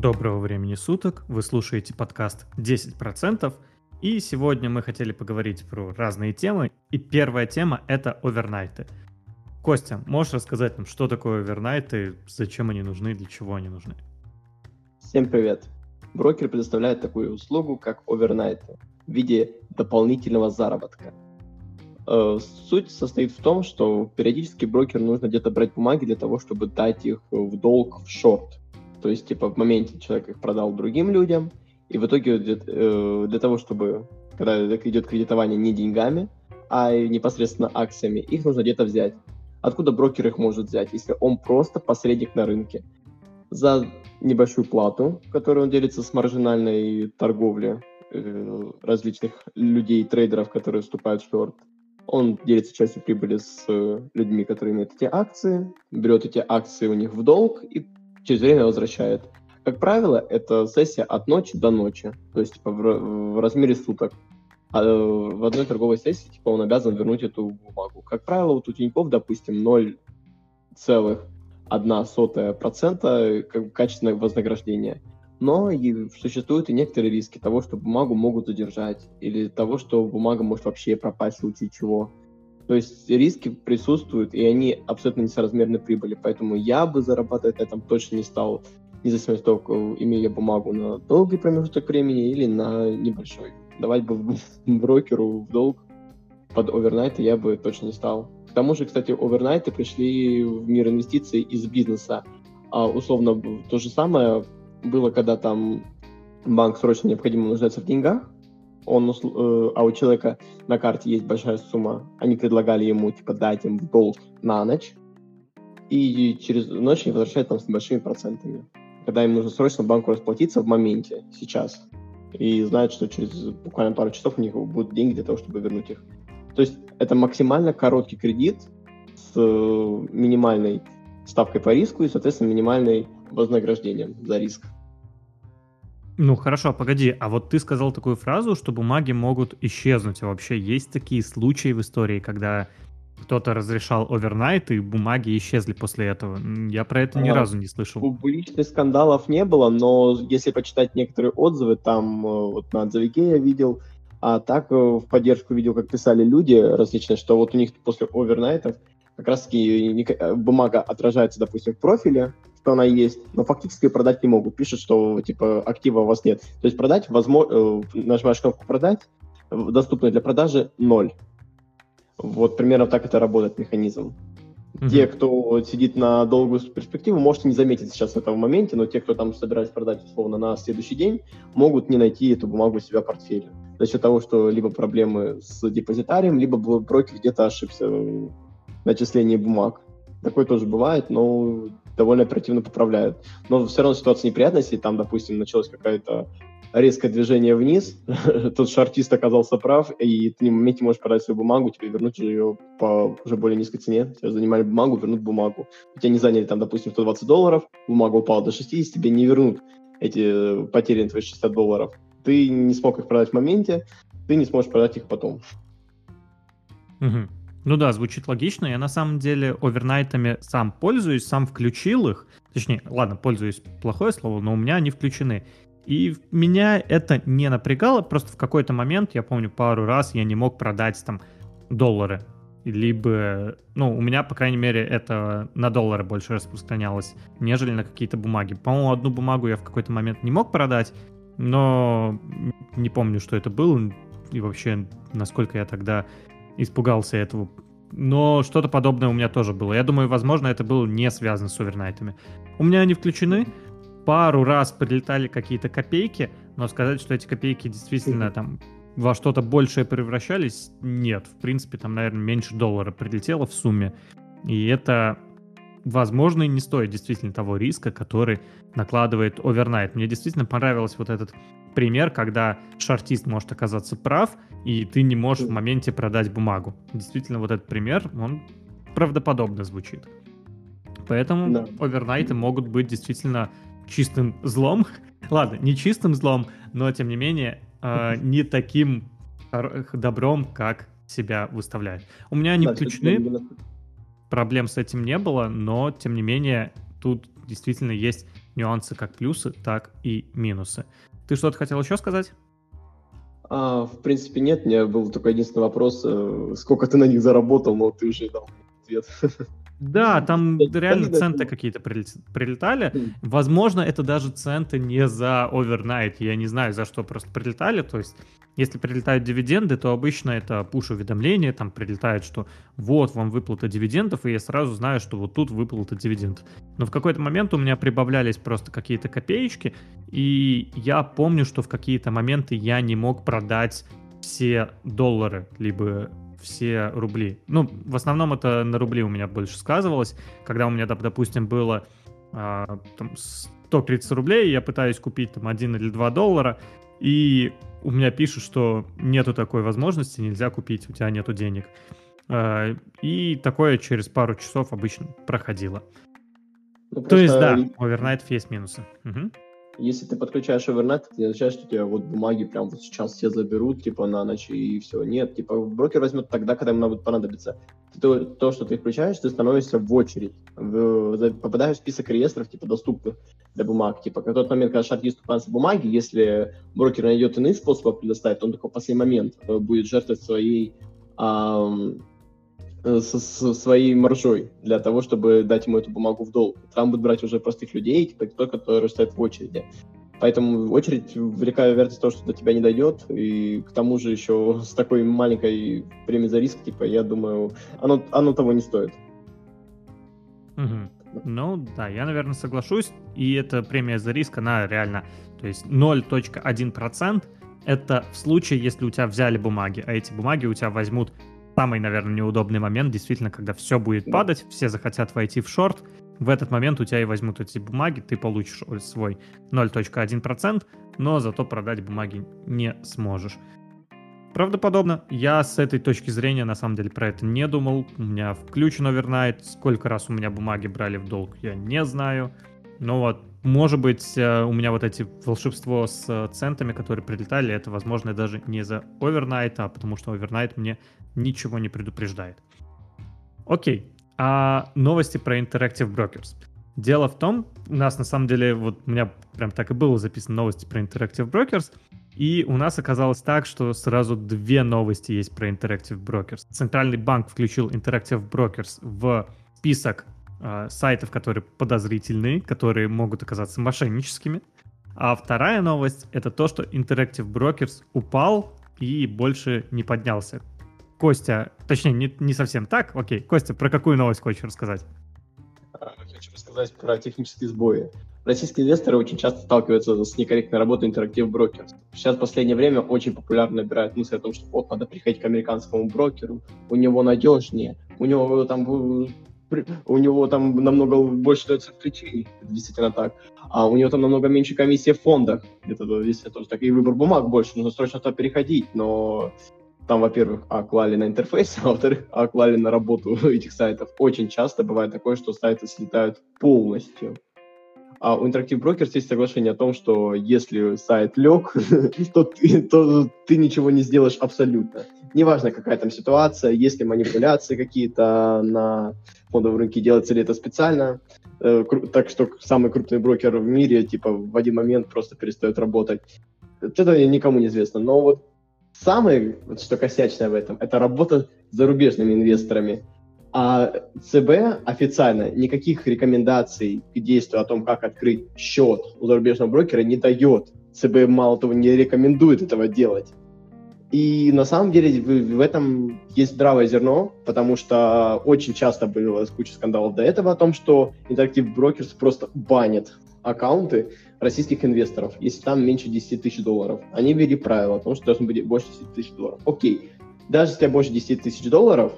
Доброго времени суток, вы слушаете подкаст 10%, и сегодня мы хотели поговорить про разные темы, и первая тема — это овернайты. Костя, можешь рассказать нам, что такое овернайты, зачем они нужны, для чего они нужны? Всем привет! Брокер предоставляет такую услугу, как овернайты, в виде дополнительного заработка. Э, суть состоит в том, что периодически брокеру нужно где-то брать бумаги для того, чтобы дать их в долг в шорт, то есть, типа, в моменте человек их продал другим людям, и в итоге для, э, для того, чтобы, когда идет кредитование не деньгами, а непосредственно акциями, их нужно где-то взять. Откуда брокер их может взять, если он просто посредник на рынке? За небольшую плату, которую он делится с маржинальной торговлей э, различных людей, трейдеров, которые вступают в шорт, он делится частью прибыли с людьми, которые имеют эти акции, берет эти акции у них в долг и через время возвращает. Как правило, это сессия от ночи до ночи, то есть типа, в, в размере суток. А э, в одной торговой сессии типа, он обязан вернуть эту бумагу. Как правило, вот у Тинькофф, допустим, 0,1% как качественное вознаграждение. Но и существуют и некоторые риски того, что бумагу могут задержать, или того, что бумага может вообще пропасть в случае чего. То есть риски присутствуют, и они абсолютно несоразмерны прибыли. Поэтому я бы зарабатывать на этом точно не стал, независимо от того, имею я бумагу на долгий промежуток времени или на небольшой. Давать бы брокеру в долг под овернайты я бы точно не стал. К тому же, кстати, овернайты пришли в мир инвестиций из бизнеса. А условно, то же самое было, когда там банк срочно необходимо нуждается в деньгах, он, э, а у человека на карте есть большая сумма, они предлагали ему, типа, дать им в долг на ночь, и через ночь они возвращают там с небольшими процентами. Когда им нужно срочно банку расплатиться в моменте, сейчас, и знают, что через буквально пару часов у них будут деньги для того, чтобы вернуть их. То есть это максимально короткий кредит с э, минимальной ставкой по риску и, соответственно, минимальным вознаграждением за риск. Ну хорошо, погоди, а вот ты сказал такую фразу, что бумаги могут исчезнуть. А вообще есть такие случаи в истории, когда кто-то разрешал овернайт, и бумаги исчезли после этого. Я про это ни а, разу не слышал. Публичных скандалов не было, но если почитать некоторые отзывы, там э, вот на отзывике я видел, а так э, в поддержку видел, как писали люди различные, что вот у них после овернайтов как раз-таки э, бумага отражается, допустим, в профиле, что она есть, но фактически продать не могут. Пишут, что типа актива у вас нет. То есть продать, возможно, э, нажимаешь кнопку продать, доступно для продажи ноль. Вот примерно так это работает механизм. Mm-hmm. Те, кто сидит на долгую перспективу, можете не заметить сейчас в этом моменте, но те, кто там собирается продать условно на следующий день, могут не найти эту бумагу у себя в портфеле. За счет того, что либо проблемы с депозитарием, либо брокер где-то ошибся в начислении бумаг. Такое тоже бывает, но довольно оперативно поправляют. Но все равно ситуация неприятная, если там, допустим, началось какое-то резкое движение вниз, тот шартист оказался прав, и ты в моменте можешь продать свою бумагу, тебе вернуть ее по уже более низкой цене. Тебя занимали бумагу, вернут бумагу. Тебя не заняли там, допустим, 120 долларов, бумага упала до 60, тебе не вернут эти потерянные твои 60 долларов. Ты не смог их продать в моменте, ты не сможешь продать их потом. Угу. Ну да, звучит логично. Я на самом деле овернайтами сам пользуюсь, сам включил их. Точнее, ладно, пользуюсь плохое слово, но у меня они включены. И меня это не напрягало, просто в какой-то момент, я помню, пару раз я не мог продать там доллары. Либо, ну, у меня, по крайней мере, это на доллары больше распространялось, нежели на какие-то бумаги. По-моему, одну бумагу я в какой-то момент не мог продать, но не помню, что это было, и вообще, насколько я тогда испугался этого. Но что-то подобное у меня тоже было. Я думаю, возможно, это было не связано с овернайтами. У меня они включены. Пару раз прилетали какие-то копейки, но сказать, что эти копейки действительно там во что-то большее превращались, нет. В принципе, там, наверное, меньше доллара прилетело в сумме. И это, возможно, и не стоит действительно того риска, который накладывает овернайт. Мне действительно понравился вот этот пример, когда шартист может оказаться прав, и ты не можешь в моменте продать бумагу. Действительно, вот этот пример, он правдоподобно звучит. Поэтому да. овернайты могут быть действительно чистым злом. Ладно, не чистым злом, но тем не менее э, не таким добром, как себя выставляют. У меня они да, включены, проблем с этим не было, но тем не менее тут действительно есть нюансы как плюсы, так и минусы. Ты что-то хотел еще сказать? А, в принципе, нет. У меня был только единственный вопрос. Э, сколько ты на них заработал, но ты уже дал ответ. Да, там реально центы какие-то прилетали. Возможно, это даже центы не за овернайт. Я не знаю, за что просто прилетали. То есть, если прилетают дивиденды, то обычно это пуш-уведомление, там прилетает, что вот вам выплата дивидендов, и я сразу знаю, что вот тут выплата дивидендов. Но в какой-то момент у меня прибавлялись просто какие-то копеечки, и я помню, что в какие-то моменты я не мог продать все доллары, либо все рубли. Ну, в основном это на рубли у меня больше сказывалось. Когда у меня, допустим, было а, там, 130 рублей, я пытаюсь купить там 1 или 2 доллара, и у меня пишут, что нету такой возможности, нельзя купить, у тебя нету денег. А, и такое через пару часов обычно проходило. Ну, То есть, да, овернайт есть минусы. Угу. Если ты подключаешь овернет, это означает, что тебе вот бумаги прям вот сейчас все заберут, типа, на ночь и все. Нет, типа, брокер возьмет тогда, когда ему будет понадобиться. То, то, что ты включаешь, ты становишься в очередь, в, попадаешь в список реестров, типа, доступных для бумаг. Типа, в тот момент, когда шарки ступаются бумаги, если брокер найдет иные способы предоставить, он только в последний момент э, будет жертвовать своей ам, Э, со, со своей маржой для того, чтобы дать ему эту бумагу в долг. Там будут брать уже простых людей, типа кто, который стоит в очереди. Поэтому очередь велика вероятность того, что до тебя не дойдет, и к тому же еще с такой маленькой премией за риск, типа, я думаю, оно, оно того не стоит. Угу. Ну да, я, наверное, соглашусь, и эта премия за риск, она реально, то есть 0.1% это в случае, если у тебя взяли бумаги, а эти бумаги у тебя возьмут самый, наверное, неудобный момент, действительно, когда все будет падать, все захотят войти в шорт, в этот момент у тебя и возьмут эти бумаги, ты получишь свой 0.1%, но зато продать бумаги не сможешь. Правдоподобно, я с этой точки зрения на самом деле про это не думал. У меня включен овернайт, сколько раз у меня бумаги брали в долг, я не знаю. Но вот, может быть, э, у меня вот эти волшебство с э, центами, которые прилетали, это, возможно, даже не за овернайт, а потому что овернайт мне ничего не предупреждает. Окей, а новости про Interactive Brokers. Дело в том, у нас на самом деле, вот у меня прям так и было записано новости про Interactive Brokers, и у нас оказалось так, что сразу две новости есть про Interactive Brokers. Центральный банк включил Interactive Brokers в список э, сайтов, которые подозрительные, которые могут оказаться мошенническими. А вторая новость — это то, что Interactive Brokers упал и больше не поднялся. Костя, точнее, не, не совсем так, окей. Костя, про какую новость хочешь рассказать? А, хочу рассказать про технические сбои. Российские инвесторы очень часто сталкиваются с некорректной работой Interactive Brokers. Сейчас в последнее время очень популярно набирают мысль о том, что вот надо приходить к американскому брокеру, у него надежнее, у него там у него там намного больше дается включений, это действительно так, а у него там намного меньше комиссии в фондах, это действительно тоже так, и выбор бумаг больше, нужно срочно туда переходить, но там, во-первых, а на интерфейс, а во-вторых, а на работу этих сайтов. Очень часто бывает такое, что сайты слетают полностью. А у Interactive Brokers есть соглашение о том, что если сайт лег, то ты, то ты ничего не сделаешь абсолютно. Неважно, какая там ситуация, есть ли манипуляции какие-то на фондовом рынке, делается ли это специально. Э, так что самый крупный брокер в мире, типа, в один момент просто перестает работать. Это никому не известно. Но вот Самое, вот что косячное в этом, это работа с зарубежными инвесторами. А ЦБ официально никаких рекомендаций к действию о том, как открыть счет у зарубежного брокера не дает. ЦБ, мало того, не рекомендует этого делать. И на самом деле в, в этом есть здравое зерно, потому что очень часто было куча скандалов до этого о том, что Brokers просто банят аккаунты российских инвесторов, если там меньше 10 тысяч долларов. Они ввели правило о том, что должно быть больше 10 тысяч долларов. Окей, даже если у тебя больше 10 тысяч долларов,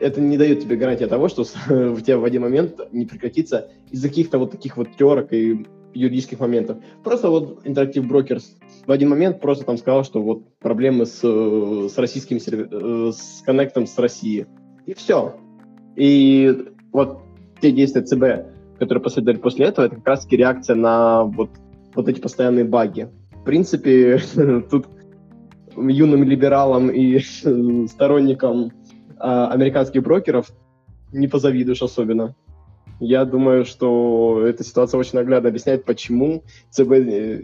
это не дает тебе гарантии того, что у тебя в один момент не прекратится из-за каких-то вот таких вот терок и юридических моментов. Просто вот Interactive Brokers в один момент просто там сказал, что вот проблемы с, с российским э, с коннектом с Россией. И все. И вот те действия ЦБ, которые последовали после этого, это как раз-таки реакция на вот, вот эти постоянные баги. В принципе, тут юным либералам и сторонникам а, американских брокеров не позавидуешь особенно. Я думаю, что эта ситуация очень наглядно объясняет, почему ЦБ э,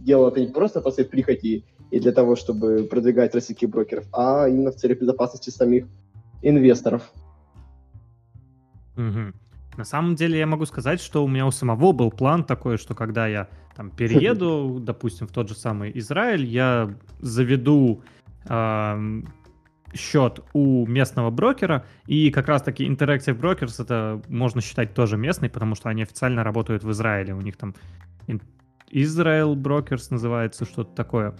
делал это не просто по своей прихоти и для того, чтобы продвигать российских брокеров, а именно в целях безопасности самих инвесторов. Угу. На самом деле я могу сказать, что у меня у самого был план такой, что когда я там перееду, допустим, в тот же самый Израиль, я заведу э, счет у местного брокера, и как раз-таки Interactive Brokers это можно считать тоже местный, потому что они официально работают в Израиле, у них там Israel Brokers называется, что-то такое.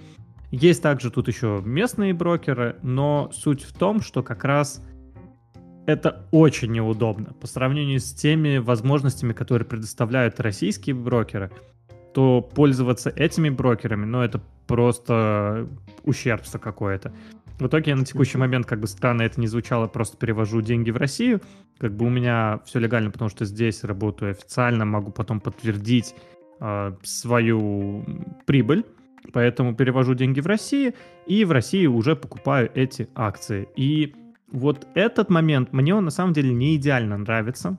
Есть также тут еще местные брокеры, но суть в том, что как раз это очень неудобно по сравнению с теми возможностями, которые предоставляют российские брокеры, то пользоваться этими брокерами, ну, это просто ущербство какое-то. В итоге я на текущий момент, как бы странно это не звучало, просто перевожу деньги в Россию. Как бы у меня все легально, потому что здесь работаю официально, могу потом подтвердить э, свою прибыль. Поэтому перевожу деньги в Россию, и в России уже покупаю эти акции. И вот этот момент мне он на самом деле не идеально нравится,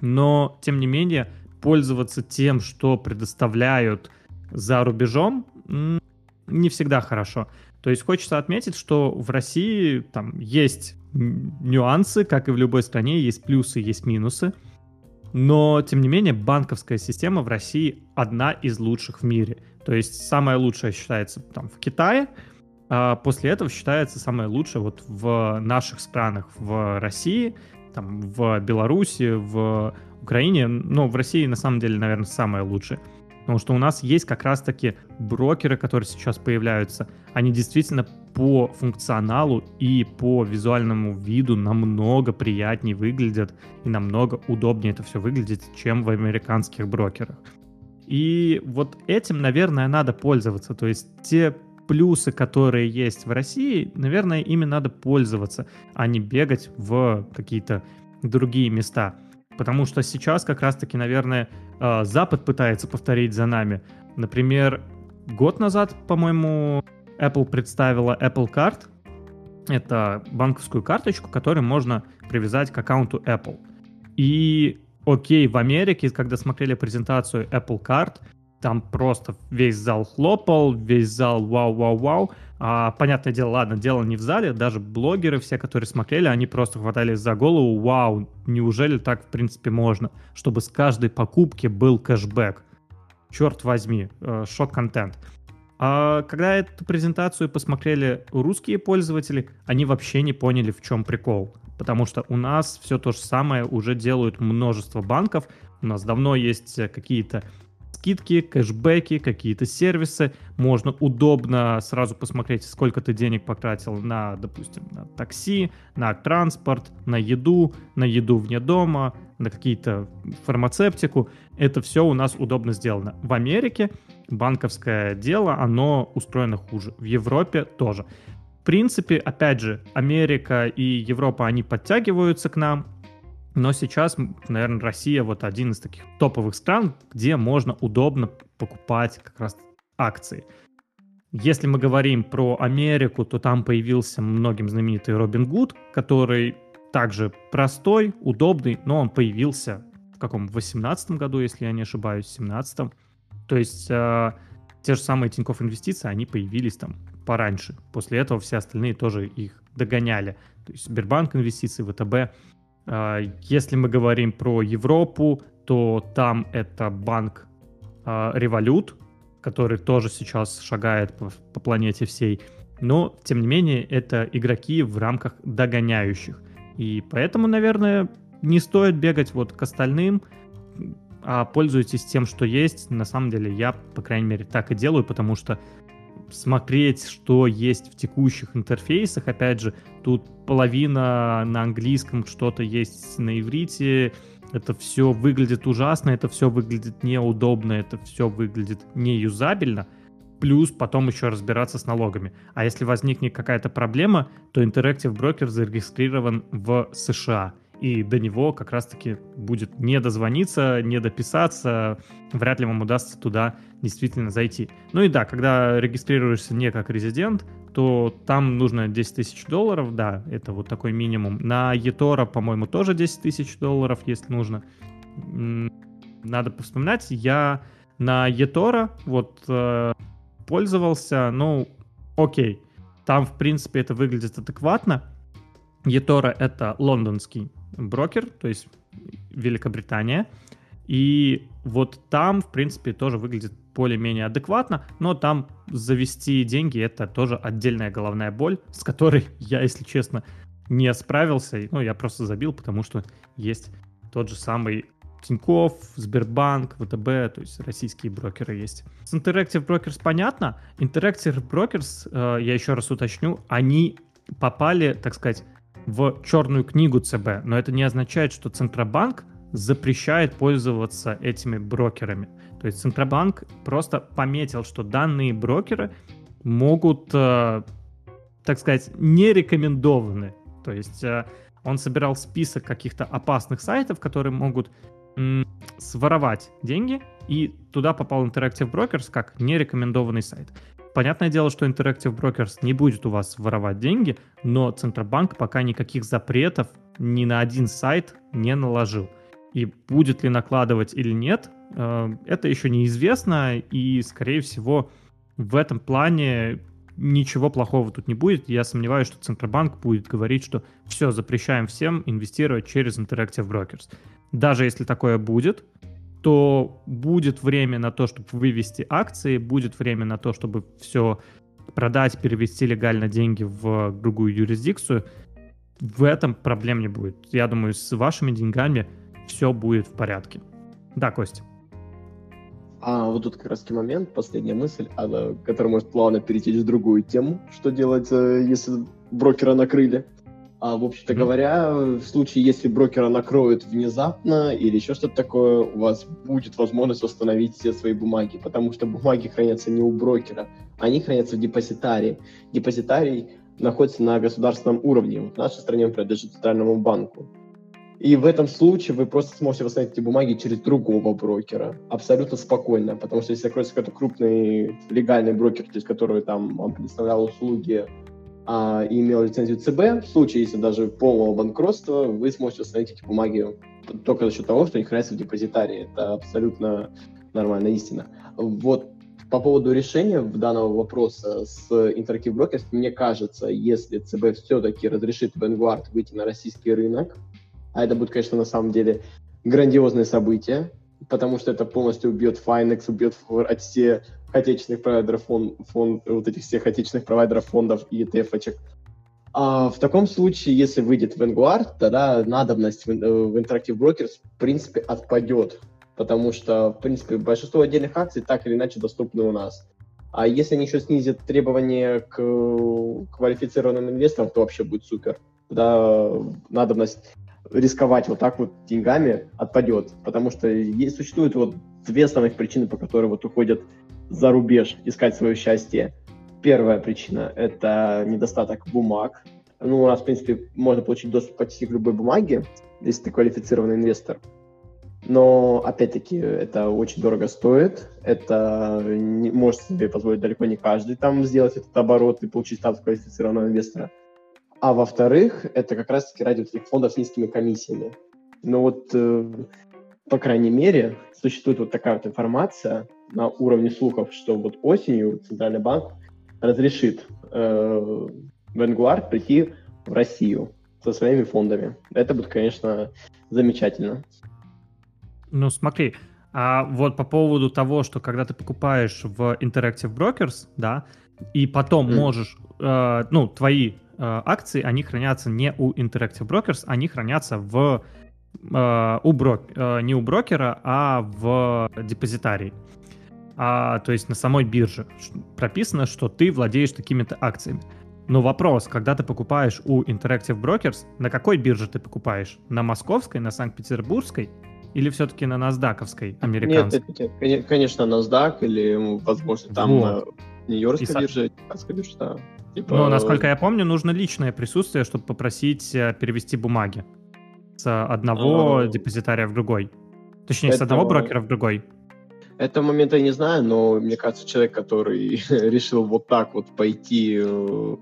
но тем не менее пользоваться тем, что предоставляют за рубежом, не всегда хорошо. То есть хочется отметить, что в России там есть нюансы, как и в любой стране, есть плюсы, есть минусы. Но, тем не менее, банковская система в России одна из лучших в мире. То есть самая лучшая считается там в Китае, а после этого считается самое лучшее вот в наших странах, в России, там, в Беларуси, в Украине, но в России на самом деле, наверное, самое лучшее. Потому что у нас есть как раз-таки брокеры, которые сейчас появляются. Они действительно по функционалу и по визуальному виду намного приятнее выглядят и намного удобнее это все выглядит, чем в американских брокерах. И вот этим, наверное, надо пользоваться. То есть те плюсы, которые есть в России, наверное, ими надо пользоваться, а не бегать в какие-то другие места. Потому что сейчас как раз-таки, наверное, э, Запад пытается повторить за нами. Например, год назад, по-моему, Apple представила Apple Card. Это банковскую карточку, которую можно привязать к аккаунту Apple. И окей, в Америке, когда смотрели презентацию Apple Card, там просто весь зал хлопал, весь зал вау-вау-вау. А, понятное дело, ладно, дело не в зале, даже блогеры все, которые смотрели, они просто хватались за голову, вау, неужели так в принципе можно, чтобы с каждой покупки был кэшбэк. Черт возьми, э, шок-контент. А когда эту презентацию посмотрели русские пользователи, они вообще не поняли, в чем прикол. Потому что у нас все то же самое уже делают множество банков. У нас давно есть какие-то скидки, кэшбэки, какие-то сервисы. Можно удобно сразу посмотреть, сколько ты денег потратил на, допустим, на такси, на транспорт, на еду, на еду вне дома, на какие-то фармацевтику. Это все у нас удобно сделано. В Америке банковское дело, оно устроено хуже. В Европе тоже. В принципе, опять же, Америка и Европа, они подтягиваются к нам, но сейчас, наверное, Россия вот один из таких топовых стран, где можно удобно покупать как раз акции. Если мы говорим про Америку, то там появился многим знаменитый Робин Гуд, который также простой, удобный, но он появился в каком? В 18 году, если я не ошибаюсь, в 17 То есть э, те же самые Тинькофф инвестиции, они появились там пораньше. После этого все остальные тоже их догоняли. То есть Сбербанк инвестиции, ВТБ. А, если мы говорим про Европу, то там это банк Revolut, который тоже сейчас шагает по планете всей. Но, тем не менее, это игроки в рамках догоняющих. И поэтому, наверное, не стоит бегать вот к остальным, а пользуйтесь тем, что есть. На самом деле, я, по крайней мере, так и делаю, потому что смотреть, что есть в текущих интерфейсах. Опять же, тут половина на английском, что-то есть на иврите. Это все выглядит ужасно, это все выглядит неудобно, это все выглядит неюзабельно. Плюс потом еще разбираться с налогами. А если возникнет какая-то проблема, то Interactive Broker зарегистрирован в США – и до него как раз-таки будет не дозвониться, не дописаться, вряд ли вам удастся туда действительно зайти. Ну и да, когда регистрируешься не как резидент, то там нужно 10 тысяч долларов, да, это вот такой минимум. На eToro, по-моему, тоже 10 тысяч долларов, если нужно. Надо вспоминать, я на eToro вот э, пользовался, ну, окей, там, в принципе, это выглядит адекватно. eToro — это лондонский брокер, то есть Великобритания. И вот там, в принципе, тоже выглядит более-менее адекватно, но там завести деньги — это тоже отдельная головная боль, с которой я, если честно, не справился. Ну, я просто забил, потому что есть тот же самый Тинькофф, Сбербанк, ВТБ, то есть российские брокеры есть. С Interactive Brokers понятно. Interactive Brokers, э, я еще раз уточню, они попали, так сказать, в черную книгу ЦБ, но это не означает, что Центробанк запрещает пользоваться этими брокерами. То есть Центробанк просто пометил, что данные брокеры могут, э, так сказать, не рекомендованы. То есть э, он собирал список каких-то опасных сайтов, которые могут м, своровать деньги, и туда попал Interactive Brokers как нерекомендованный сайт. Понятное дело, что Interactive Brokers не будет у вас воровать деньги, но Центробанк пока никаких запретов ни на один сайт не наложил. И будет ли накладывать или нет, э, это еще неизвестно, и, скорее всего, в этом плане ничего плохого тут не будет. Я сомневаюсь, что Центробанк будет говорить, что все, запрещаем всем инвестировать через Interactive Brokers. Даже если такое будет, то будет время на то, чтобы вывести акции, будет время на то, чтобы все продать, перевести легально деньги в другую юрисдикцию. В этом проблем не будет. Я думаю, с вашими деньгами все будет в порядке. Да, Костя. А вот тут как раз момент, последняя мысль, она, которая может плавно перейти в другую тему, что делать, э, если брокера накрыли. А, в общем-то mm-hmm. говоря, в случае, если брокера накроют внезапно или еще что-то такое, у вас будет возможность восстановить все свои бумаги, потому что бумаги хранятся не у брокера, они хранятся в депозитарии. Депозитарий находится на государственном уровне. В нашей стране он принадлежит Центральному банку. И в этом случае вы просто сможете восстановить эти бумаги через другого брокера. Абсолютно спокойно. Потому что если откроется какой-то крупный легальный брокер, через который там вам предоставлял услуги а, и имел лицензию ЦБ, в случае, если даже полного банкротства, вы сможете установить эти бумаги только за счет того, что они хранятся в депозитарии. Это абсолютно нормальная истина. Вот по поводу решения данного вопроса с Interactive Brokers, мне кажется, если ЦБ все-таки разрешит Vanguard выйти на российский рынок, а это будет, конечно, на самом деле грандиозное событие, потому что это полностью убьет Finex, убьет от всех отечественных провайдеров, фонд, фонд, вот этих всех отечественных провайдеров фондов и ETF-очек. А в таком случае, если выйдет Vanguard, тогда надобность в, э, в Interactive Brokers в принципе отпадет, потому что, в принципе, большинство отдельных акций так или иначе доступны у нас. А если они еще снизят требования к квалифицированным инвесторам, то вообще будет супер. Тогда надобность рисковать вот так вот деньгами отпадет, потому что есть, существуют вот две основных причины, по которым вот уходят за рубеж искать свое счастье. Первая причина – это недостаток бумаг. Ну, у нас, в принципе, можно получить доступ почти к любой бумаге, если ты квалифицированный инвестор. Но, опять-таки, это очень дорого стоит. Это не, может себе позволить далеко не каждый там сделать этот оборот и получить статус квалифицированного инвестора. А во-вторых, это как раз-таки ради этих фондов с низкими комиссиями. Но вот, э, по крайней мере, существует вот такая вот информация на уровне слухов, что вот осенью Центральный банк разрешит э, Vanguard прийти в Россию со своими фондами. Это будет, конечно, замечательно. Ну, смотри, а вот по поводу того, что когда ты покупаешь в Interactive Brokers, да, и потом mm. можешь, э, ну, твои э, акции, они хранятся не у Interactive Brokers, они хранятся в э, у брок, э, не у брокера, а в депозитарии. А, то есть на самой бирже прописано, что ты владеешь такими-то акциями. Но вопрос, когда ты покупаешь у Interactive Brokers, на какой бирже ты покупаешь? На московской, на Санкт-Петербургской или все-таки на NASDAQ американской? Нет, нет, конечно, NASDAQ или, возможно, там вот. Нью-Йоркская биржа, американская биржа, да. Типа... Но, насколько я помню, нужно личное присутствие, чтобы попросить э, перевести бумаги с одного а... депозитария в другой. Точнее, Это... с одного брокера в другой. Этого момента я не знаю, но мне кажется, человек, который решил вот так вот пойти э,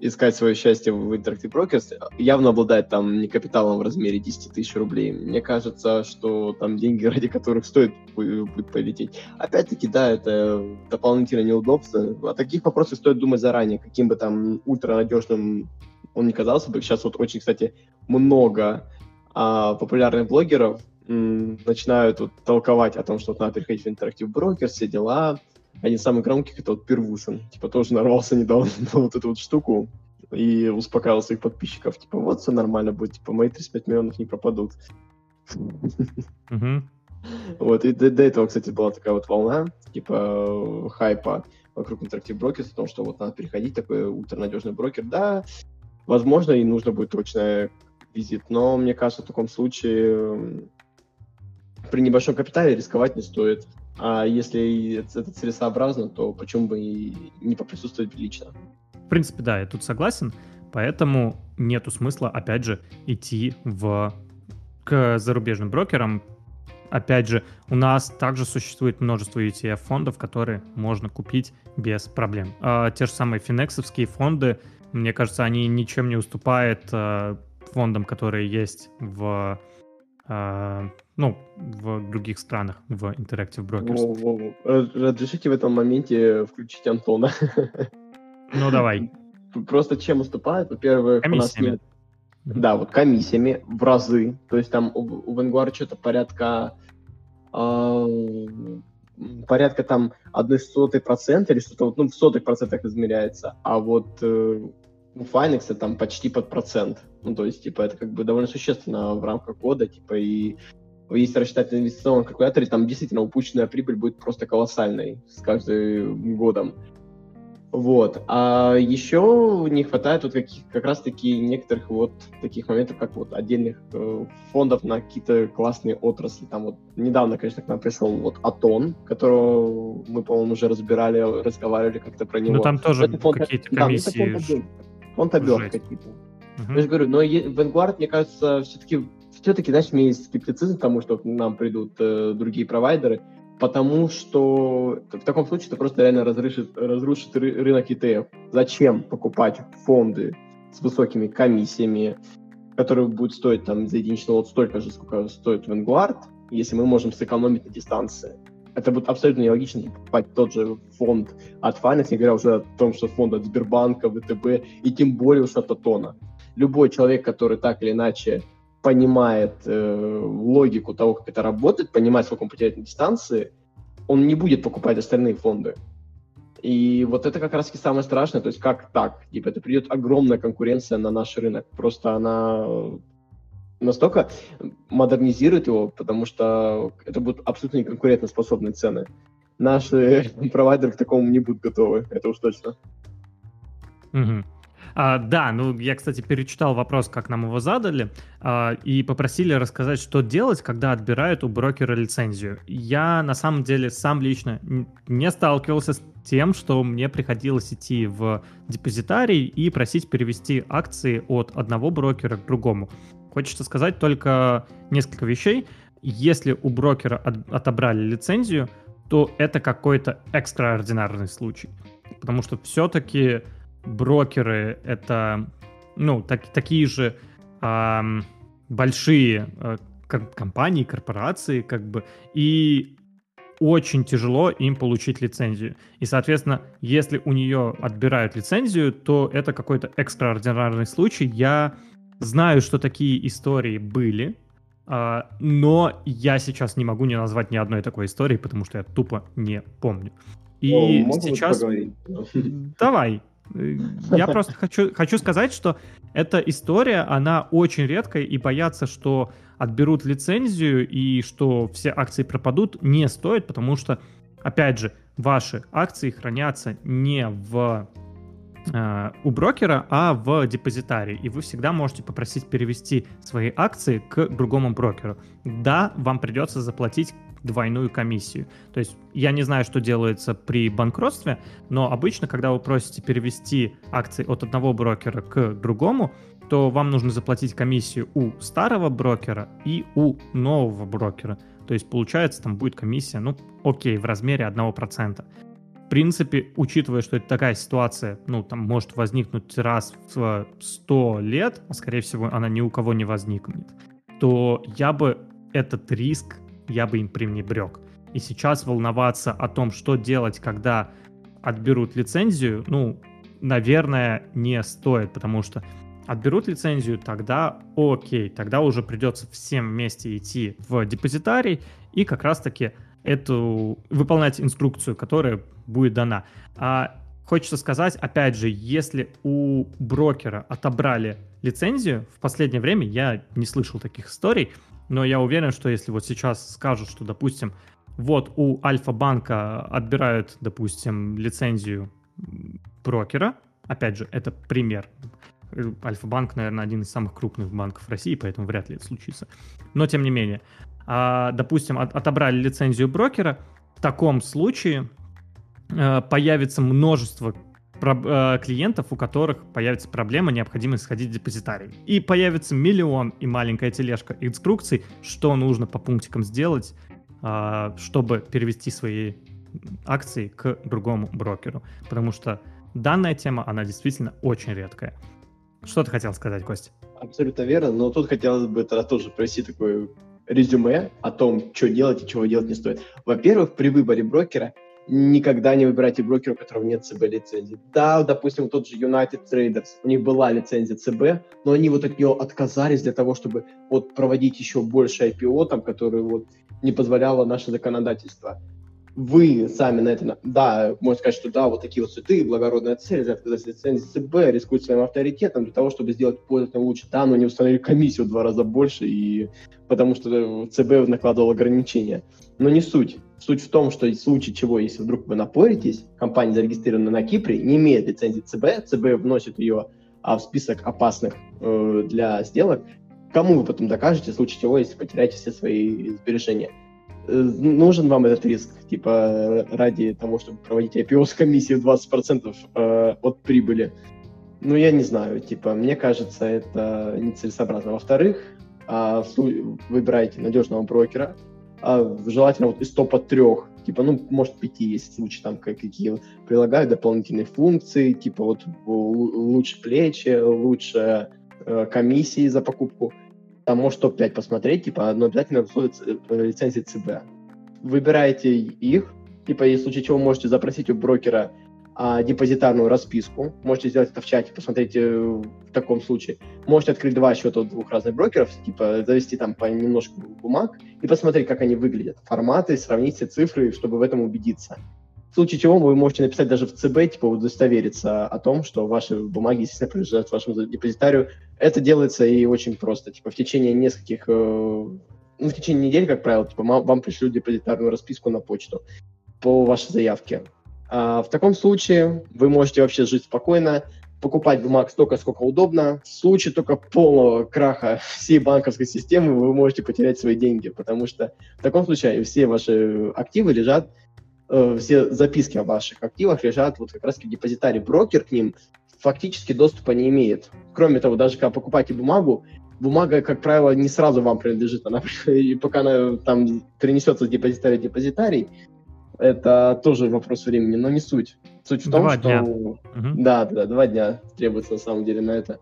искать свое счастье в Interactive Brokers, явно обладает там не капиталом в размере 10 тысяч рублей. Мне кажется, что там деньги, ради которых стоит будет полететь. Опять-таки, да, это дополнительное неудобство. О таких вопросах стоит думать заранее, каким бы там ультранадежным он не казался бы. Сейчас вот очень, кстати, много а, популярных блогеров начинают вот, толковать о том, что вот надо переходить в Interactive Brokers, все дела, один из самых громких это вот Первушин. Типа тоже нарвался недавно на вот эту вот штуку и успокаивал своих подписчиков. Типа, вот все нормально будет, типа, мои 35 миллионов не пропадут. Вот, и до, до этого, кстати, была такая вот волна, типа, хайпа вокруг Interactive Brokers, о том, что вот надо переходить, такой ультранадежный брокер. Да, возможно, и нужно будет точно визит, но мне кажется, в таком случае при небольшом капитале рисковать не стоит. А если это целесообразно, то почему бы и не поприсутствовать лично? В принципе, да, я тут согласен. Поэтому нету смысла, опять же, идти в к зарубежным брокерам. Опять же, у нас также существует множество ETF-фондов, которые можно купить без проблем. А, те же самые финексовские фонды, мне кажется, они ничем не уступают а, фондам, которые есть в ну, в других странах, в Interactive Brokers. Разрешите в этом моменте включить Антона. Ну, давай. Просто чем уступает? Во-первых, у нас нет... Да, вот комиссиями в разы. То есть там у, у Vanguard что-то порядка... Э, порядка там одной сотой процента или что-то вот, ну, в сотых процентах измеряется. А вот э, у Finex там почти под процент. Ну, то есть, типа, это как бы довольно существенно в рамках года, типа, и если рассчитать на инвестиционном калькуляторе, там действительно упущенная прибыль будет просто колоссальной с каждым годом. Вот. А еще не хватает вот каких, как раз-таки некоторых вот таких моментов, как вот отдельных э, фондов на какие-то классные отрасли. Там вот недавно, конечно, к нам пришел вот Атон, которого мы, по-моему, уже разбирали, разговаривали как-то про него. Ну там тоже какие-то комиссии. Да, фонд обер какие-то. Угу. Я же говорю, но Vanguard, мне кажется, все-таки, все-таки, знаешь, у меня есть скептицизм к тому, что к нам придут э, другие провайдеры, потому что в таком случае это просто реально разрушит, разрушит ры- рынок ETF. Зачем покупать фонды с высокими комиссиями, которые будут стоить там за единичный лот столько же, сколько стоит Vanguard, если мы можем сэкономить на дистанции? Это будет абсолютно нелогично покупать тот же фонд от Finance, не говоря уже о том, что фонд от Сбербанка, ВТБ и тем более уж от Атона. Любой человек, который так или иначе понимает э, логику того, как это работает, понимает, сколько он потеряет на дистанции, он не будет покупать остальные фонды. И вот это как раз-таки самое страшное, то есть как так? Типа это придет огромная конкуренция на наш рынок, просто она настолько модернизирует его, потому что это будут абсолютно неконкурентоспособные цены. Наши провайдеры к такому не будут готовы, это уж точно. Угу. А, да, ну я, кстати, перечитал вопрос, как нам его задали, а, и попросили рассказать, что делать, когда отбирают у брокера лицензию. Я на самом деле сам лично не сталкивался с тем, что мне приходилось идти в депозитарий и просить перевести акции от одного брокера к другому. Хочется сказать только несколько вещей. Если у брокера от, отобрали лицензию, то это какой-то экстраординарный случай. Потому что все-таки брокеры это, ну, так, такие же э, большие э, компании, корпорации, как бы, и очень тяжело им получить лицензию. И, соответственно, если у нее отбирают лицензию, то это какой-то экстраординарный случай. Я Знаю, что такие истории были, а, но я сейчас не могу не назвать ни одной такой истории, потому что я тупо не помню. И О, сейчас... Давай. Я просто хочу, хочу сказать, что эта история, она очень редкая, и бояться, что отберут лицензию и что все акции пропадут, не стоит, потому что, опять же, ваши акции хранятся не в Э, у брокера, а в депозитарии. И вы всегда можете попросить перевести свои акции к другому брокеру. Да, вам придется заплатить двойную комиссию. То есть я не знаю, что делается при банкротстве, но обычно, когда вы просите перевести акции от одного брокера к другому, то вам нужно заплатить комиссию у старого брокера и у нового брокера. То есть, получается, там будет комиссия, ну, окей, в размере 1%. Принципе, учитывая, что это такая ситуация, ну, там может возникнуть раз в 100 лет, а скорее всего она ни у кого не возникнет, то я бы этот риск, я бы им пренебрег. И сейчас волноваться о том, что делать, когда отберут лицензию, ну, наверное, не стоит, потому что отберут лицензию, тогда окей, тогда уже придется всем вместе идти в депозитарий и как раз-таки эту выполнять инструкцию, которая будет дана. А хочется сказать, опять же, если у брокера отобрали лицензию, в последнее время я не слышал таких историй, но я уверен, что если вот сейчас скажут, что, допустим, вот у Альфа-банка отбирают, допустим, лицензию брокера, опять же, это пример, Альфа-банк, наверное, один из самых крупных банков России, поэтому вряд ли это случится. Но тем не менее, а, допустим, от, отобрали лицензию брокера, в таком случае появится множество а, клиентов, у которых появится проблема, необходимость сходить в депозитарий. И появится миллион и маленькая тележка инструкций, что нужно по пунктикам сделать, а, чтобы перевести свои акции к другому брокеру. Потому что данная тема, она действительно очень редкая. Что ты хотел сказать, Костя? Абсолютно верно, но тут хотелось бы тогда тоже провести такое резюме о том, что делать и чего делать не стоит. Во-первых, при выборе брокера никогда не выбирайте брокера, у которого нет ЦБ лицензии. Да, допустим, тот же United Traders, у них была лицензия ЦБ, но они вот от нее отказались для того, чтобы вот проводить еще больше IPO, там, которые вот не позволяло наше законодательство вы сами на это, да, можно сказать, что да, вот такие вот цветы, благородная цель, отказать лицензии ЦБ, рискуют своим авторитетом для того, чтобы сделать пользователям лучше. Да, но не установили комиссию в два раза больше, и потому что ЦБ накладывал ограничения. Но не суть. Суть в том, что в случае чего, если вдруг вы напоритесь, компания, зарегистрированная на Кипре, не имеет лицензии ЦБ, ЦБ вносит ее а, в список опасных э, для сделок, кому вы потом докажете, в случае чего, если потеряете все свои сбережения? Э, нужен вам этот риск, типа, ради того, чтобы проводить IPO с комиссией в 20% э, от прибыли? Ну, я не знаю, типа, мне кажется, это нецелесообразно. Во-вторых, э, выбирайте надежного брокера, э, желательно вот из топа трех, типа, ну, может, пяти есть случаи, там, какие прилагают дополнительные функции, типа, вот лучше плечи, лучше э, комиссии за покупку там может топ-5 посмотреть, типа, но обязательно условия э, лицензии ЦБ. Выбираете их, типа, если случае чего можете запросить у брокера а, депозитарную расписку, можете сделать это в чате, посмотрите в таком случае. Можете открыть два счета у двух разных брокеров, типа, завести там по немножку бумаг и посмотреть, как они выглядят, форматы, сравнить все цифры, чтобы в этом убедиться. В случае чего вы можете написать даже в ЦБ, типа удостовериться о том, что ваши бумаги, естественно, принадлежат вашему депозитарию. Это делается и очень просто. Типа в течение нескольких, э, ну, в течение недели, как правило, типа вам пришлют депозитарную расписку на почту по вашей заявке. А в таком случае вы можете вообще жить спокойно, покупать бумаг столько, сколько удобно. В случае только полного краха всей банковской системы вы можете потерять свои деньги, потому что в таком случае все ваши активы лежат э, все записки о ваших активах лежат вот как раз в депозитарии. Брокер к ним фактически доступа не имеет. Кроме того, даже когда покупаете бумагу, бумага, как правило, не сразу вам принадлежит. Она, пока она там перенесется с депозитария в депозитарий, это тоже вопрос времени, но не суть. Суть в том, два что... Дня. Угу. Да, да, два дня требуется на самом деле на это.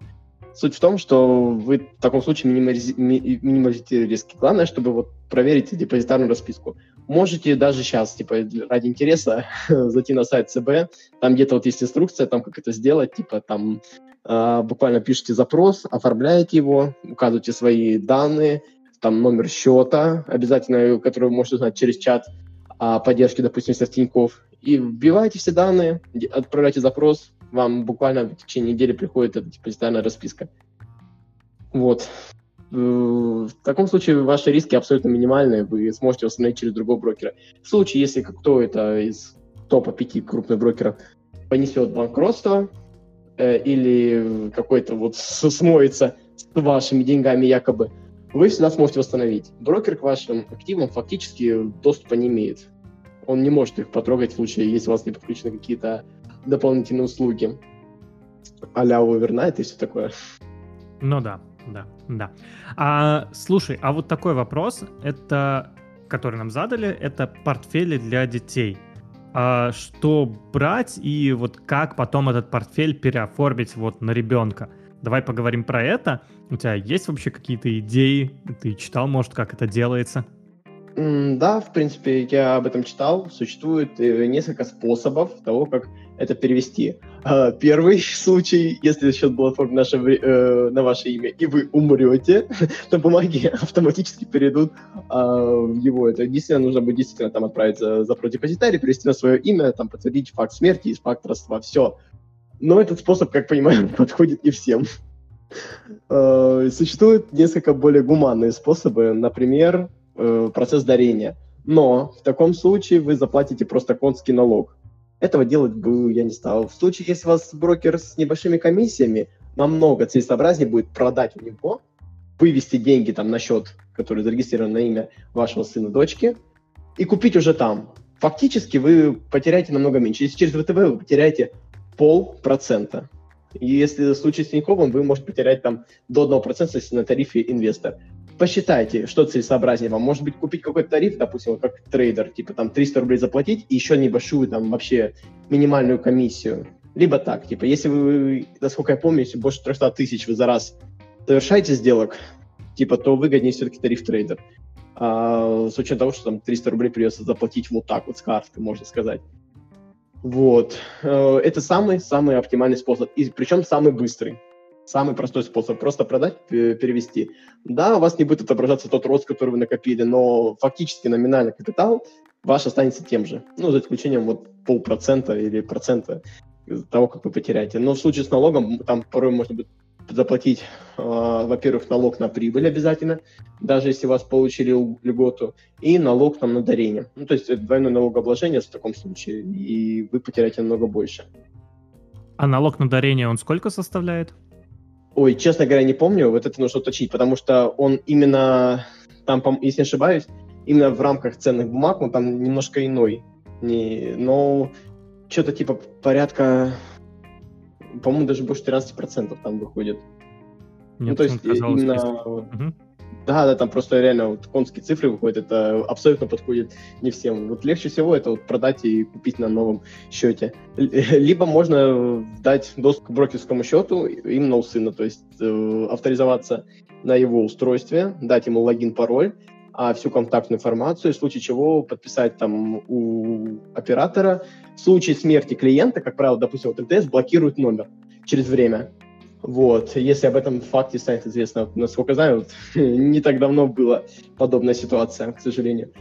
Суть в том, что вы в таком случае минимализируете риски. Главное, чтобы вот проверить депозитарную расписку. Можете даже сейчас, типа, ради интереса, зайти на сайт ЦБ, там где-то вот есть инструкция, там как это сделать, типа, там э, буквально пишите запрос, оформляете его, указываете свои данные, там номер счета, обязательно, который вы можете узнать через чат о поддержке, допустим, со Тинькофф, и вбиваете все данные, отправляете запрос, вам буквально в течение недели приходит эта депозитарная расписка. Вот. Э, в таком случае ваши риски абсолютно минимальные, вы сможете восстановить через другого брокера. В случае, если кто-то из топа пяти крупных брокеров понесет банкротство э, или какой-то вот смоется с вашими деньгами якобы, вы всегда сможете восстановить. Брокер к вашим активам фактически доступа не имеет. Он не может их потрогать в случае, если у вас не подключены какие-то дополнительные услуги а-ля овернайт и все такое. Ну да, да, да. А, слушай, а вот такой вопрос, это, который нам задали, это портфели для детей. А, что брать и вот как потом этот портфель переоформить вот на ребенка? Давай поговорим про это. У тебя есть вообще какие-то идеи? Ты читал, может, как это делается? Да, в принципе, я об этом читал. Существует э, несколько способов того, как это перевести. А, первый случай, если счет был оформлен наше, э, на ваше имя, и вы умрете, то бумаги автоматически перейдут в его. Это действительно нужно будет действительно там отправить за, запрос депозитарий, перевести на свое имя, там подтвердить факт смерти и факт родства. Все. Но этот способ, как понимаю, подходит не всем. А, существует несколько более гуманные способы. Например, э, процесс дарения. Но в таком случае вы заплатите просто конский налог. Этого делать бы я не стал. В случае, если у вас брокер с небольшими комиссиями, намного целесообразнее будет продать у него, вывести деньги там на счет, который зарегистрирован на имя вашего сына, дочки, и купить уже там. Фактически вы потеряете намного меньше. Если через ВТБ вы потеряете полпроцента. И если в случае с Тиньковым, вы можете потерять там до 1%, если на тарифе инвестор посчитайте, что целесообразнее вам. Может быть, купить какой-то тариф, допустим, как трейдер, типа там 300 рублей заплатить и еще небольшую там вообще минимальную комиссию. Либо так, типа, если вы, насколько я помню, если больше 300 тысяч вы за раз совершаете сделок, типа, то выгоднее все-таки тариф трейдер. А, с учетом того, что там 300 рублей придется заплатить вот так вот с карты, можно сказать. Вот. Э, это самый-самый оптимальный способ. И причем самый быстрый самый простой способ просто продать, перевести. Да, у вас не будет отображаться тот рост, который вы накопили, но фактически номинальный капитал ваш останется тем же. Ну, за исключением вот полпроцента или процента того, как вы потеряете. Но в случае с налогом там порой можно будет заплатить, э, во-первых, налог на прибыль обязательно, даже если вас получили льготу, и налог там на дарение. Ну, то есть это двойное налогообложение в таком случае, и вы потеряете намного больше. А налог на дарение, он сколько составляет? Ой, честно говоря, не помню, вот это нужно уточнить, потому что он именно там, если не ошибаюсь, именно в рамках ценных бумаг он там немножко иной. Не, но что-то типа порядка, по-моему, даже больше 13% там выходит. Нет, ну, то есть именно... Угу. Да, да, там просто реально вот конские цифры выходят, это абсолютно подходит не всем. Вот легче всего это вот продать и купить на новом счете. Либо можно дать доступ к брокерскому счету именно у сына, то есть э, авторизоваться на его устройстве, дать ему логин, пароль, а всю контактную информацию, в случае чего подписать там у оператора. В случае смерти клиента, как правило, допустим, вот МТС блокирует номер через время. Вот, если об этом факте станет известно, насколько знаю, вот, не так давно была подобная ситуация, к сожалению.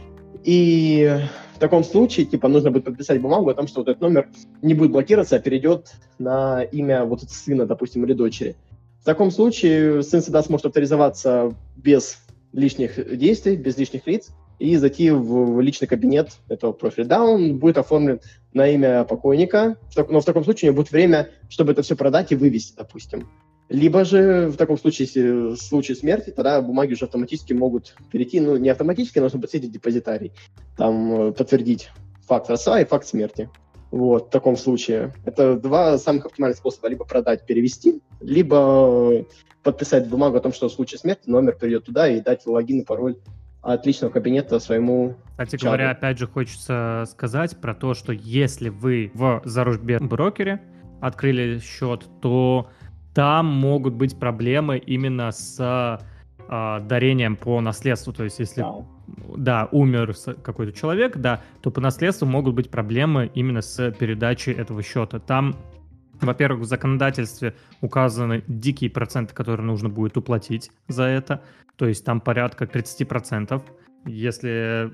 И в таком случае, типа, нужно будет подписать бумагу о том, что вот этот номер не будет блокироваться, а перейдет на имя вот сына, допустим, или дочери. В таком случае сын всегда сможет авторизоваться без лишних действий, без лишних лиц, и зайти в личный кабинет этого профиля. Да, он будет оформлен на имя покойника, но в таком случае у него будет время, чтобы это все продать и вывести, допустим. Либо же в таком случае, если в случае смерти, тогда бумаги уже автоматически могут перейти, ну, не автоматически, нужно подсветить депозитарий, там, э, подтвердить факт родства и факт смерти. Вот, в таком случае. Это два самых оптимальных способа. Либо продать, перевести, либо подписать бумагу о том, что в случае смерти номер придет туда и дать логин и пароль от личного кабинета своему Кстати чаду. говоря, опять же хочется сказать про то, что если вы в зарубежном брокере открыли счет, то там могут быть проблемы именно с э, дарением по наследству. То есть если да, да умер какой-то человек, да, то по наследству могут быть проблемы именно с передачей этого счета. Там во-первых, в законодательстве указаны дикие проценты, которые нужно будет уплатить за это. То есть там порядка 30%. Если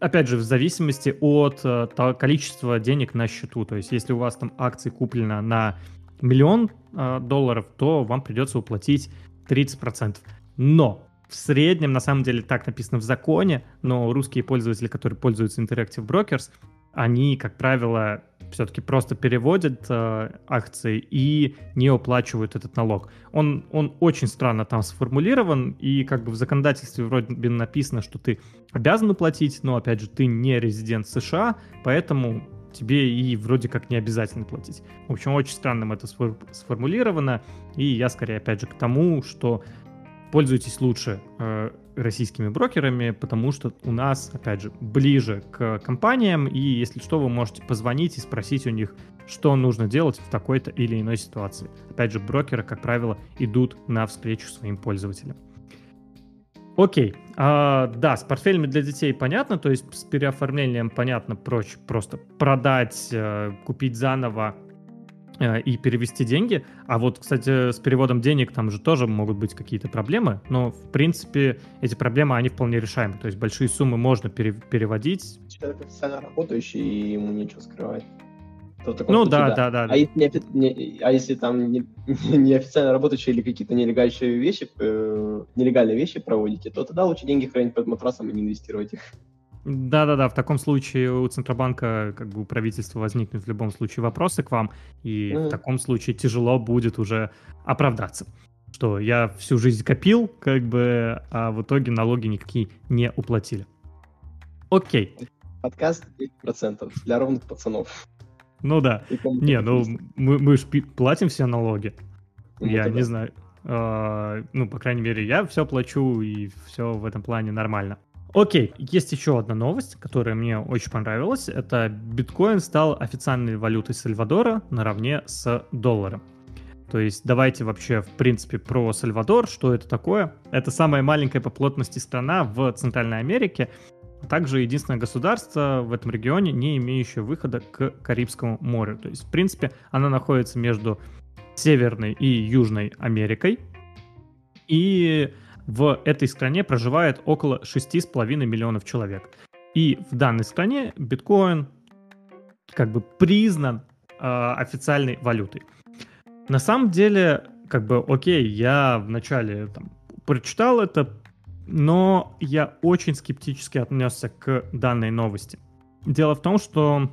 опять же, в зависимости от э, того количества денег на счету. То есть, если у вас там акции куплено на миллион э, долларов, то вам придется уплатить 30%. Но в среднем, на самом деле, так написано в законе, но русские пользователи, которые пользуются Interactive Brokers, они, как правило, все-таки просто переводят э, акции и не оплачивают этот налог. Он, он очень странно там сформулирован, и как бы в законодательстве вроде бы написано, что ты обязан уплатить, но, опять же, ты не резидент США, поэтому тебе и вроде как не обязательно платить. В общем, очень странным это сформулировано, и я скорее, опять же, к тому, что пользуйтесь лучше э, российскими брокерами, потому что у нас, опять же, ближе к компаниям, и если что, вы можете позвонить и спросить у них, что нужно делать в такой-то или иной ситуации. Опять же, брокеры, как правило, идут на встречу своим пользователям. Окей, а, да, с портфелями для детей понятно, то есть с переоформлением понятно проще просто продать, э, купить заново и перевести деньги. А вот, кстати, с переводом денег там же тоже могут быть какие-то проблемы, но, в принципе, эти проблемы, они вполне решаемы. То есть большие суммы можно пере- переводить. Человек официально работающий, и ему нечего скрывать. Ну да, да, да, да. А, если, не, а если там не, не работающие или какие-то нелегальные вещи, э, нелегальные вещи проводите, то тогда лучше деньги хранить под матрасом и не инвестировать их. Да-да-да, в таком случае у Центробанка, как бы у правительства возникнут в любом случае вопросы к вам, и mm. в таком случае тяжело будет уже оправдаться. Что я всю жизнь копил, как бы, а в итоге налоги никакие не уплатили. Окей. Подкаст 10% для ровных пацанов. Ну да. Не, ну мы, мы же платим все налоги. Ну, я не да. знаю. Uh, ну, по крайней мере, я все плачу, и все в этом плане нормально. Окей, есть еще одна новость, которая мне очень понравилась. Это биткоин стал официальной валютой Сальвадора наравне с долларом. То есть давайте вообще, в принципе, про Сальвадор, что это такое. Это самая маленькая по плотности страна в Центральной Америке, а также единственное государство в этом регионе, не имеющее выхода к Карибскому морю. То есть, в принципе, она находится между Северной и Южной Америкой. И в этой стране проживает около 6,5 миллионов человек. И в данной стране биткоин как бы признан э, официальной валютой. На самом деле, как бы, окей, я вначале там, прочитал это, но я очень скептически отнесся к данной новости. Дело в том, что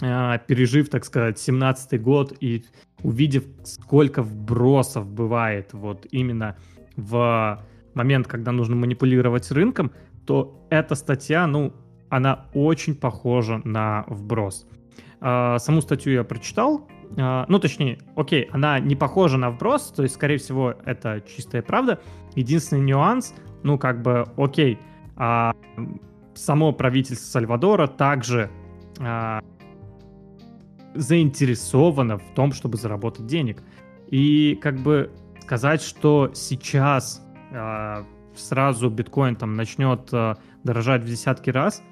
э, пережив, так сказать, 17-й год и увидев, сколько вбросов бывает вот именно в момент, когда нужно манипулировать рынком, то эта статья, ну, она очень похожа на вброс. А, саму статью я прочитал, а, ну, точнее, окей, она не похожа на вброс, то есть, скорее всего, это чистая правда. Единственный нюанс, ну, как бы, окей, а, само правительство Сальвадора также заинтересовано в том, чтобы заработать денег. И как бы сказать, что сейчас э, сразу биткоин там начнет э, дорожать в десятки раз,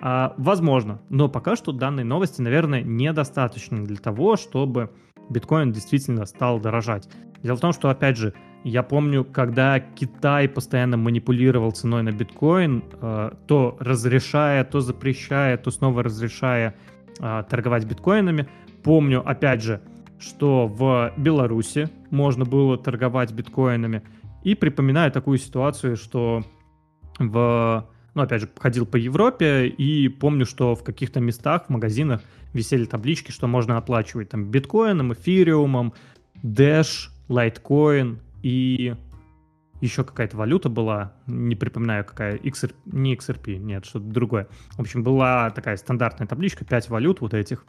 э, возможно, но пока что данной новости, наверное, недостаточно для того, чтобы биткоин действительно стал дорожать. Дело в том, что, опять же, я помню, когда Китай постоянно манипулировал ценой на биткоин, то разрешая, то запрещая, то снова разрешая торговать биткоинами. Помню, опять же, что в Беларуси можно было торговать биткоинами. И припоминаю такую ситуацию, что в... Ну, опять же, ходил по Европе и помню, что в каких-то местах, в магазинах висели таблички, что можно оплачивать там биткоином, эфириумом, Dash, Litecoin и еще какая-то валюта была, не припоминаю какая, XR, не XRP, нет, что-то другое. В общем, была такая стандартная табличка, 5 валют вот этих,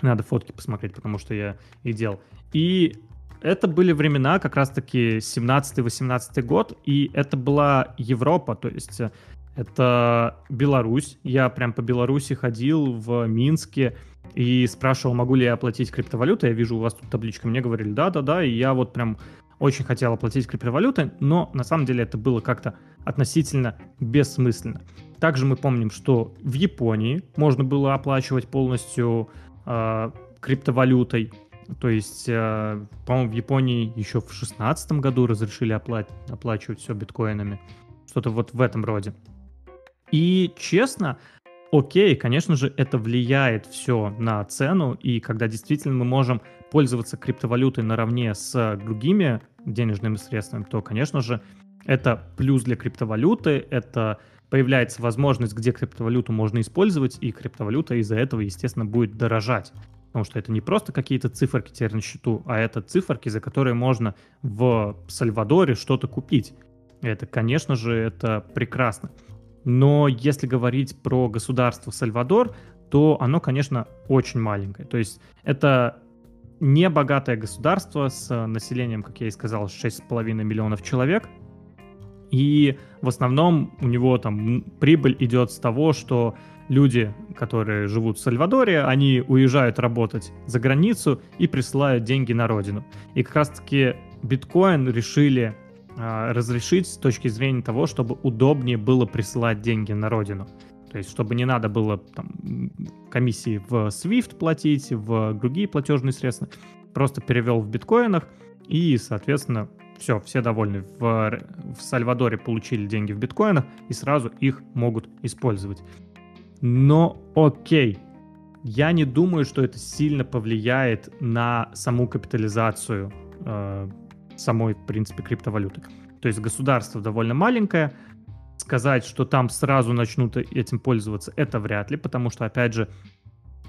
надо фотки посмотреть, потому что я и делал. И это были времена как раз-таки 17-18 год, и это была Европа, то есть э, это Беларусь. Я прям по Беларуси ходил в Минске и спрашивал, могу ли я оплатить криптовалютой. Я вижу, у вас тут табличка. Мне говорили, да-да-да, и я вот прям очень хотел оплатить криптовалютой, но на самом деле это было как-то относительно бессмысленно. Также мы помним, что в Японии можно было оплачивать полностью э, криптовалютой. То есть, э, по-моему, в Японии еще в шестнадцатом году разрешили опла- оплачивать все биткоинами. Что-то вот в этом роде. И честно, окей, конечно же, это влияет все на цену, и когда действительно мы можем пользоваться криптовалютой наравне с другими денежными средствами, то, конечно же, это плюс для криптовалюты, это появляется возможность, где криптовалюту можно использовать, и криптовалюта из-за этого, естественно, будет дорожать. Потому что это не просто какие-то циферки теперь на счету, а это циферки, за которые можно в Сальвадоре что-то купить. Это, конечно же, это прекрасно. Но если говорить про государство Сальвадор, то оно, конечно, очень маленькое. То есть это не богатое государство с населением, как я и сказал, 6,5 миллионов человек. И в основном у него там прибыль идет с того, что люди, которые живут в Сальвадоре, они уезжают работать за границу и присылают деньги на родину. И как раз-таки биткоин решили э, разрешить с точки зрения того, чтобы удобнее было присылать деньги на родину. То есть, чтобы не надо было там, комиссии в SWIFT платить, в другие платежные средства. Просто перевел в биткоинах, и, соответственно, все, все довольны. В, в Сальвадоре получили деньги в биткоинах, и сразу их могут использовать. Но окей, я не думаю, что это сильно повлияет на саму капитализацию э, самой, в принципе, криптовалюты. То есть государство довольно маленькое, сказать, что там сразу начнут этим пользоваться, это вряд ли, потому что, опять же,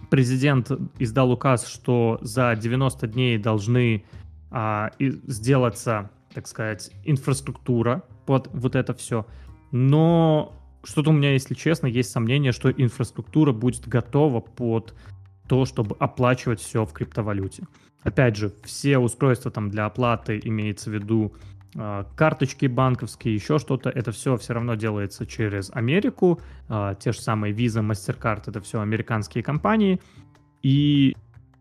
президент издал указ, что за 90 дней должны а, сделаться, так сказать, инфраструктура под вот это все. Но что-то у меня, если честно, есть сомнение, что инфраструктура будет готова под то, чтобы оплачивать все в криптовалюте. Опять же, все устройства там для оплаты, имеется в виду э, карточки банковские, еще что-то, это все все равно делается через Америку. Э, те же самые Visa, MasterCard, это все американские компании. И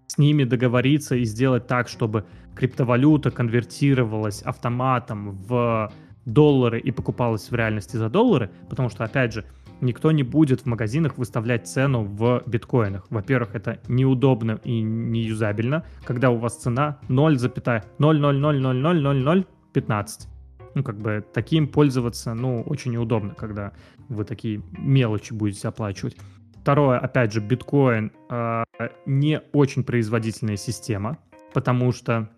с ними договориться и сделать так, чтобы криптовалюта конвертировалась автоматом в доллары и покупалась в реальности за доллары, потому что, опять же, никто не будет в магазинах выставлять цену в биткоинах. Во-первых, это неудобно и неюзабельно, когда у вас цена 0,000000015. Ну, как бы таким пользоваться, ну, очень неудобно, когда вы такие мелочи будете оплачивать. Второе, опять же, биткоин э, не очень производительная система, потому что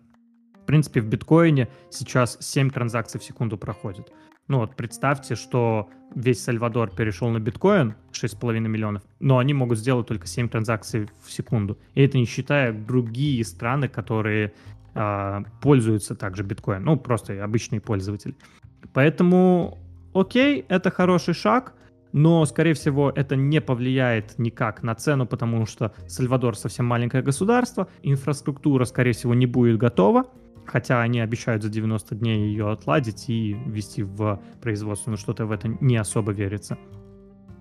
принципе, в биткоине сейчас 7 транзакций в секунду проходит. Ну вот представьте, что весь Сальвадор перешел на биткоин, 6,5 миллионов, но они могут сделать только 7 транзакций в секунду. И это не считая другие страны, которые э, пользуются также биткоином, ну просто обычные пользователи. Поэтому, окей, это хороший шаг, но, скорее всего, это не повлияет никак на цену, потому что Сальвадор совсем маленькое государство, инфраструктура, скорее всего, не будет готова, хотя они обещают за 90 дней ее отладить и ввести в производство, но что-то в это не особо верится.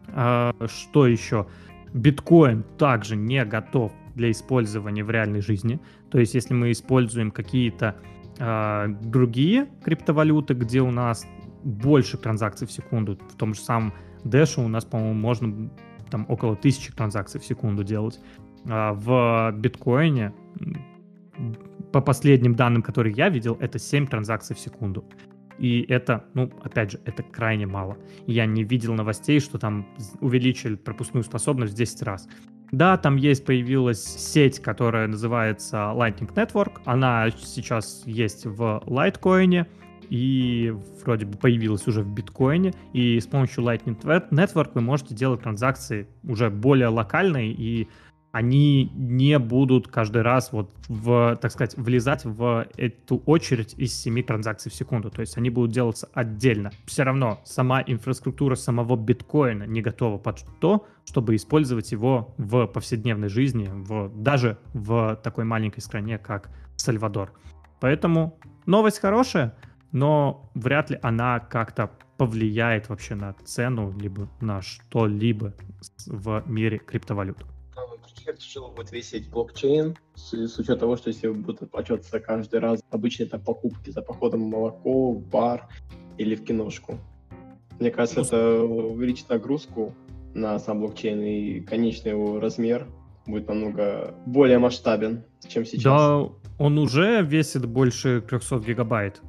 А, что еще? Биткоин также не готов для использования в реальной жизни. То есть, если мы используем какие-то а, другие криптовалюты, где у нас больше транзакций в секунду, в том же самом Dash у нас, по-моему, можно там около тысячи транзакций в секунду делать. А в биткоине по последним данным, которые я видел, это 7 транзакций в секунду. И это, ну, опять же, это крайне мало. Я не видел новостей, что там увеличили пропускную способность в 10 раз. Да, там есть, появилась сеть, которая называется Lightning Network. Она сейчас есть в Litecoin и вроде бы появилась уже в биткоине. И с помощью Lightning Network вы можете делать транзакции уже более локальные и они не будут каждый раз вот в, так сказать, влезать в эту очередь из 7 транзакций в секунду. То есть они будут делаться отдельно. Все равно сама инфраструктура самого биткоина не готова под то, чтобы использовать его в повседневной жизни, в, даже в такой маленькой стране, как Сальвадор. Поэтому новость хорошая, но вряд ли она как-то повлияет вообще на цену, либо на что-либо в мире криптовалют как тяжело будет весить блокчейн, с, с учетом того, что если будут оплачиваться каждый раз, обычно это покупки за походом в молоко, в бар или в киношку. Мне кажется, это увеличит нагрузку на сам блокчейн, и конечный его размер будет намного более масштабен, чем сейчас. Да, он уже весит больше 300 гигабайт.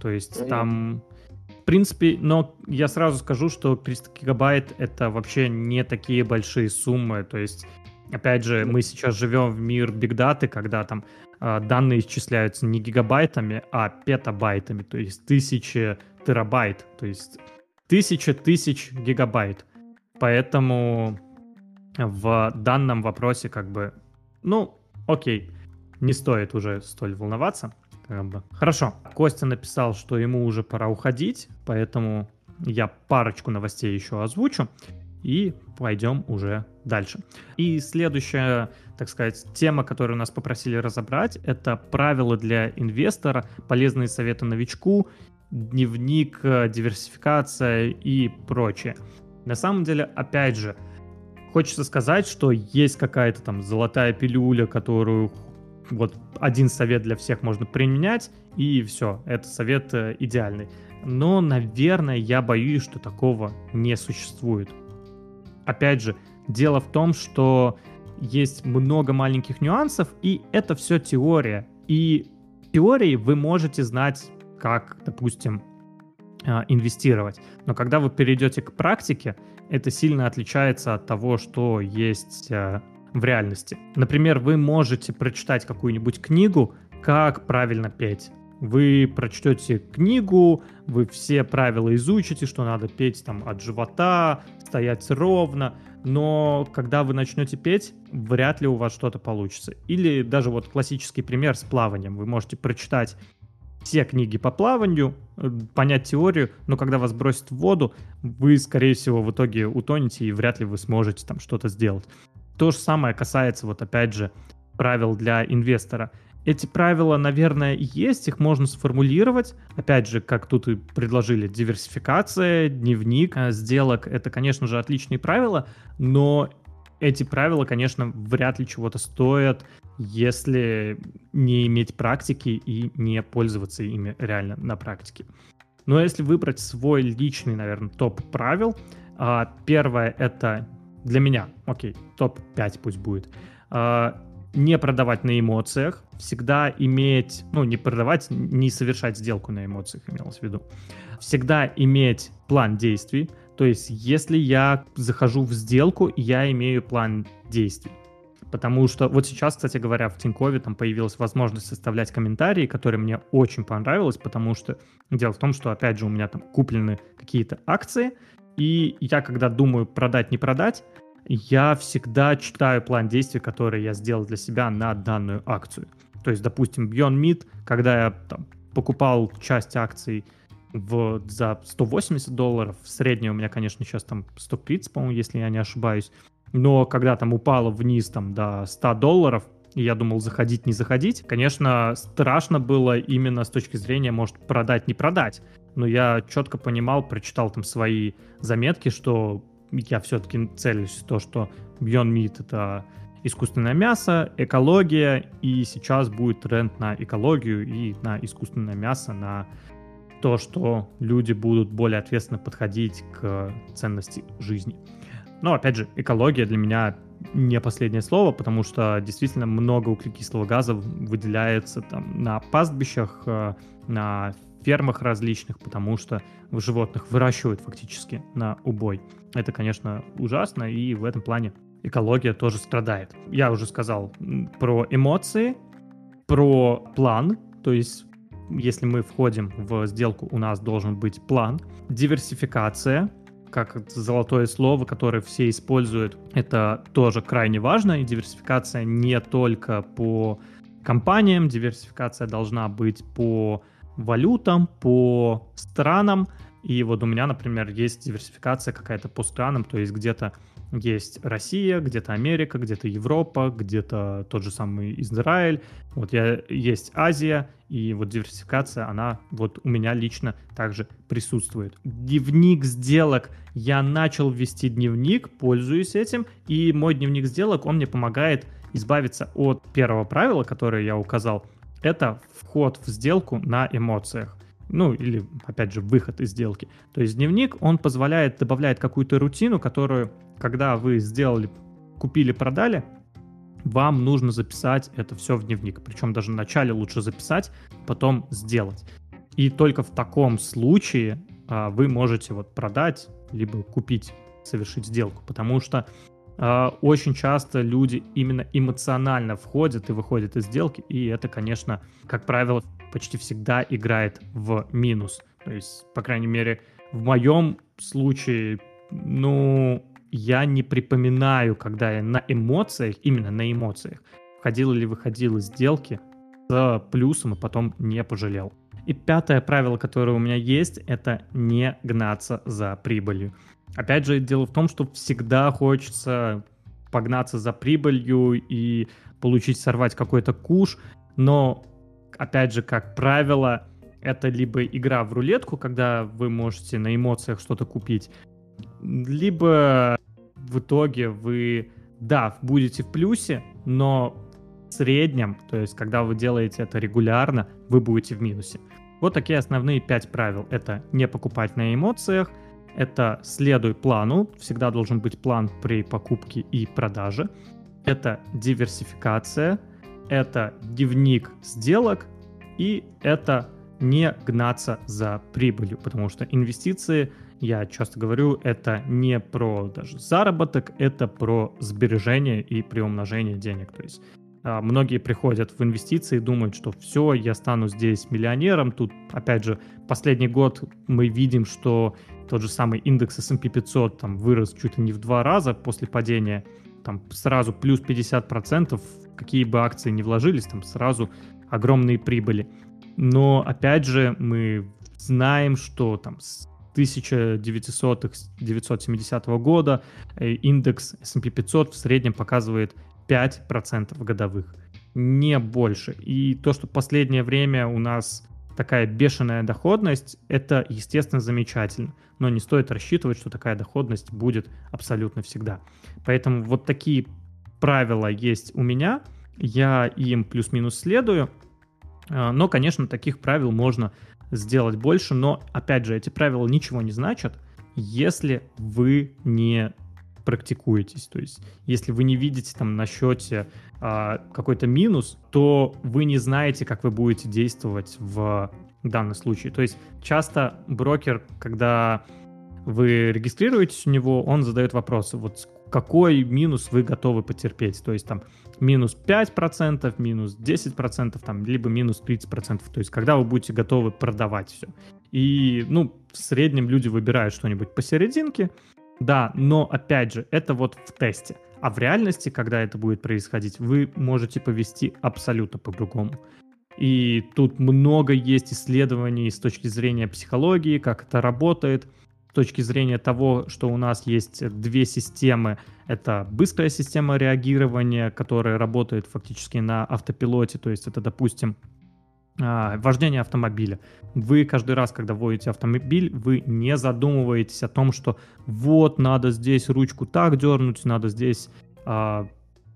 То есть mm-hmm. там в принципе, но я сразу скажу, что 300 гигабайт это вообще не такие большие суммы. То есть Опять же, мы сейчас живем в мир бигдаты, когда там э, данные исчисляются не гигабайтами, а петабайтами, то есть тысячи терабайт, то есть тысяча тысяч гигабайт. Поэтому в данном вопросе как бы, ну, окей, не стоит уже столь волноваться. Как бы. Хорошо, Костя написал, что ему уже пора уходить, поэтому я парочку новостей еще озвучу. И пойдем уже дальше. И следующая, так сказать, тема, которую нас попросили разобрать, это правила для инвестора, полезные советы новичку, дневник, э, диверсификация и прочее. На самом деле, опять же, хочется сказать, что есть какая-то там золотая пилюля, которую вот один совет для всех можно применять, и все, это совет э, идеальный. Но, наверное, я боюсь, что такого не существует. Опять же, дело в том, что есть много маленьких нюансов, и это все теория. И теории вы можете знать, как, допустим, э, инвестировать. Но когда вы перейдете к практике, это сильно отличается от того, что есть э, в реальности. Например, вы можете прочитать какую-нибудь книгу, как правильно петь. Вы прочтете книгу, вы все правила изучите, что надо петь там от живота, стоять ровно, но когда вы начнете петь, вряд ли у вас что-то получится. Или даже вот классический пример с плаванием. Вы можете прочитать все книги по плаванию, э, понять теорию, но когда вас бросит в воду, вы, скорее всего, в итоге утонете и вряд ли вы сможете там что-то сделать. То же самое касается, вот опять же, правил для инвестора. Эти правила, наверное, есть, их можно сформулировать. Опять же, как тут и предложили, диверсификация, дневник э, сделок, это, конечно же, отличные правила, но эти правила, конечно, вряд ли чего-то стоят, если не иметь практики и не пользоваться ими реально на практике. Но если выбрать свой личный, наверное, топ правил, а, первое это для меня, окей, топ-5 пусть будет, а, не продавать на эмоциях, всегда иметь, ну, не продавать, не совершать сделку на эмоциях, имелось в виду. Всегда иметь план действий, то есть если я захожу в сделку, я имею план действий. Потому что вот сейчас, кстати говоря, в Тинькове там появилась возможность составлять комментарии, которые мне очень понравилось, потому что дело в том, что, опять же, у меня там куплены какие-то акции, и я, когда думаю продать, не продать, я всегда читаю план действий, который я сделал для себя на данную акцию. То есть, допустим, Beyond Meat, когда я там, покупал часть акций в, за 180 долларов, средняя у меня, конечно, сейчас там 130, по-моему, если я не ошибаюсь, но когда там упало вниз там до 100 долларов, и я думал заходить, не заходить, конечно, страшно было именно с точки зрения, может, продать, не продать. Но я четко понимал, прочитал там свои заметки, что я все-таки целюсь в то, что Beyond Meat — это искусственное мясо, экология, и сейчас будет тренд на экологию и на искусственное мясо, на то, что люди будут более ответственно подходить к ценности жизни. Но, опять же, экология для меня не последнее слово, потому что действительно много углекислого газа выделяется там на пастбищах, э, на фермах различных, потому что животных выращивают фактически на убой. Это, конечно, ужасно, и в этом плане экология тоже страдает. Я уже сказал про эмоции, про план, то есть если мы входим в сделку, у нас должен быть план, диверсификация, как золотое слово, которое все используют, это тоже крайне важно, и диверсификация не только по компаниям, диверсификация должна быть по валютам, по странам, и вот у меня, например, есть диверсификация какая-то по странам, то есть где-то есть Россия, где-то Америка, где-то Европа, где-то тот же самый Израиль. Вот я есть Азия, и вот диверсификация, она вот у меня лично также присутствует. Дневник сделок. Я начал вести дневник, пользуюсь этим, и мой дневник сделок, он мне помогает избавиться от первого правила, которое я указал. Это вход в сделку на эмоциях ну или, опять же, выход из сделки. То есть дневник, он позволяет, добавляет какую-то рутину, которую, когда вы сделали, купили, продали, вам нужно записать это все в дневник. Причем даже вначале лучше записать, потом сделать. И только в таком случае а, вы можете вот продать, либо купить, совершить сделку. Потому что очень часто люди именно эмоционально входят и выходят из сделки, и это, конечно, как правило, почти всегда играет в минус. То есть, по крайней мере, в моем случае, ну, я не припоминаю, когда я на эмоциях, именно на эмоциях, входил или выходил из сделки с плюсом и потом не пожалел. И пятое правило, которое у меня есть, это не гнаться за прибылью. Опять же, дело в том, что всегда хочется погнаться за прибылью и получить, сорвать какой-то куш, но, опять же, как правило, это либо игра в рулетку, когда вы можете на эмоциях что-то купить, либо в итоге вы, да, будете в плюсе, но в среднем, то есть когда вы делаете это регулярно, вы будете в минусе. Вот такие основные пять правил. Это не покупать на эмоциях, это следуй плану, всегда должен быть план при покупке и продаже. Это диверсификация, это дневник сделок и это не гнаться за прибылью, потому что инвестиции, я часто говорю, это не про даже заработок, это про сбережение и приумножение денег. То есть а, многие приходят в инвестиции и думают, что все, я стану здесь миллионером. Тут, опять же, последний год мы видим, что тот же самый индекс S&P 500 там вырос чуть ли не в два раза после падения. Там сразу плюс 50%, какие бы акции ни вложились, там сразу огромные прибыли. Но, опять же, мы знаем, что там с 1900-970 года э, индекс S&P 500 в среднем показывает 5% годовых, не больше. И то, что последнее время у нас такая бешеная доходность, это, естественно, замечательно. Но не стоит рассчитывать, что такая доходность будет абсолютно всегда. Поэтому вот такие правила есть у меня. Я им плюс-минус следую. А, но, конечно, таких правил можно сделать больше, но, опять же, эти правила ничего не значат, если вы не практикуетесь. То есть, если вы не видите там на счете а, какой-то минус, то вы не знаете, как вы будете действовать в данном случае. То есть, часто брокер, когда вы регистрируетесь у него, он задает вопросы, вот какой минус вы готовы потерпеть. То есть, там, минус 5%, минус 10%, там, либо минус 30%. То есть, когда вы будете готовы продавать все. И, ну, в среднем люди выбирают что-нибудь посерединке, да, но, опять же, это вот в тесте. А в реальности, когда это будет происходить, вы можете повести абсолютно по-другому. И тут много есть исследований с точки зрения психологии, как это работает, с точки зрения того, что у нас есть две системы. Это быстрая система реагирования, которая работает фактически на автопилоте, то есть это, допустим, вождение автомобиля. Вы каждый раз, когда водите автомобиль, вы не задумываетесь о том, что вот надо здесь ручку так дернуть, надо здесь а,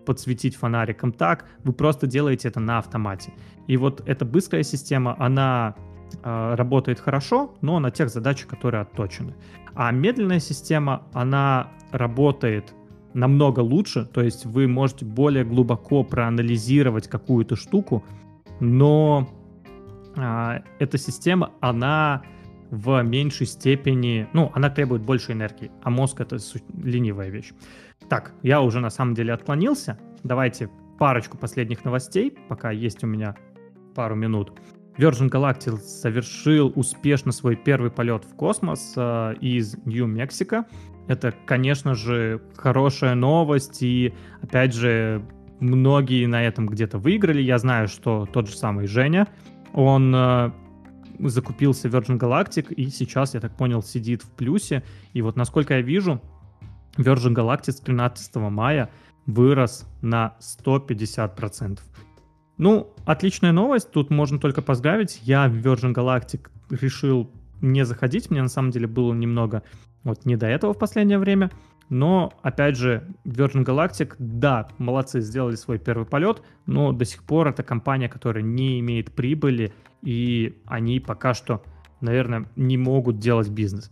подсветить фонариком так. Вы просто делаете это на автомате. И вот эта быстрая система, она а, работает хорошо, но на тех задачах, которые отточены. А медленная система, она работает намного лучше, то есть вы можете более глубоко проанализировать какую-то штуку, но а, эта система, она в меньшей степени, ну, она требует больше энергии, а мозг это ленивая вещь. Так, я уже на самом деле отклонился. Давайте парочку последних новостей, пока есть у меня пару минут. Virgin Galactic совершил успешно свой первый полет в космос э, из Нью-Мексико. Это, конечно же, хорошая новость, и, опять же, многие на этом где-то выиграли. Я знаю, что тот же самый Женя, он э, закупился Virgin Galactic и сейчас, я так понял, сидит в плюсе. И вот насколько я вижу, Virgin Galactic с 13 мая вырос на 150%. Ну, отличная новость, тут можно только поздравить. Я в Virgin Galactic решил не заходить, мне на самом деле было немного вот не до этого в последнее время. Но, опять же, Virgin Galactic, да, молодцы, сделали свой первый полет, но до сих пор это компания, которая не имеет прибыли, и они пока что, наверное, не могут делать бизнес.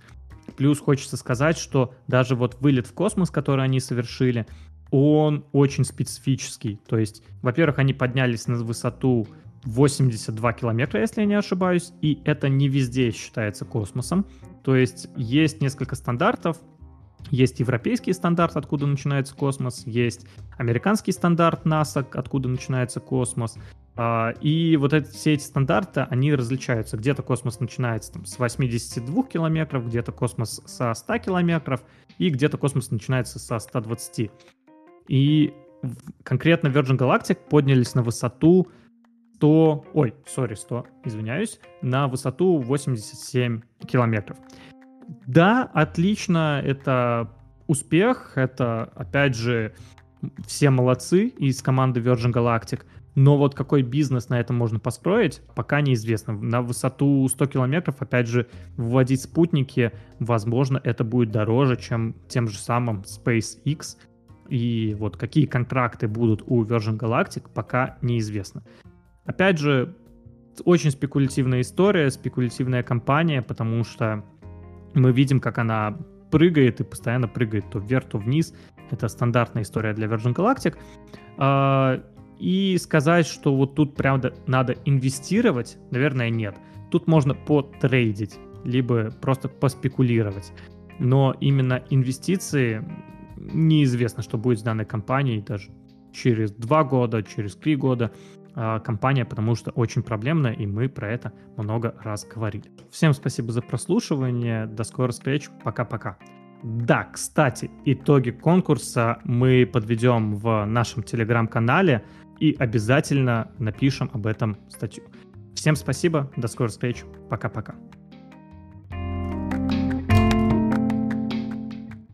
Плюс хочется сказать, что даже вот вылет в космос, который они совершили, он очень специфический. То есть, во-первых, они поднялись на высоту 82 километра, если я не ошибаюсь, и это не везде считается космосом. То есть есть несколько стандартов, есть европейский стандарт, откуда начинается космос, есть американский стандарт НАСА, откуда начинается космос. А, и вот эти, все эти стандарты, они различаются. Где-то космос начинается там, с 82 километров, где-то космос со 100 километров, и где-то космос начинается со 120. И конкретно Virgin Galactic поднялись на высоту 100, ой, сори, 100, извиняюсь, на высоту 87 километров. Да, отлично, это успех, это, опять же, все молодцы из команды Virgin Galactic, но вот какой бизнес на этом можно построить, пока неизвестно. На высоту 100 километров, опять же, вводить спутники, возможно, это будет дороже, чем тем же самым SpaceX. И вот какие контракты будут у Virgin Galactic, пока неизвестно. Опять же, очень спекулятивная история, спекулятивная компания, потому что мы видим, как она прыгает и постоянно прыгает то вверх, то вниз. Это стандартная история для Virgin Galactic. А, и сказать, что вот тут, правда, надо инвестировать, наверное, нет. Тут можно потрейдить, либо просто поспекулировать. Но именно инвестиции неизвестно, что будет с данной компанией даже через два года, через три года компания, потому что очень проблемная, и мы про это много раз говорили. Всем спасибо за прослушивание, до скорых встреч, пока-пока. Да, кстати, итоги конкурса мы подведем в нашем телеграм-канале и обязательно напишем об этом статью. Всем спасибо, до скорых встреч, пока-пока.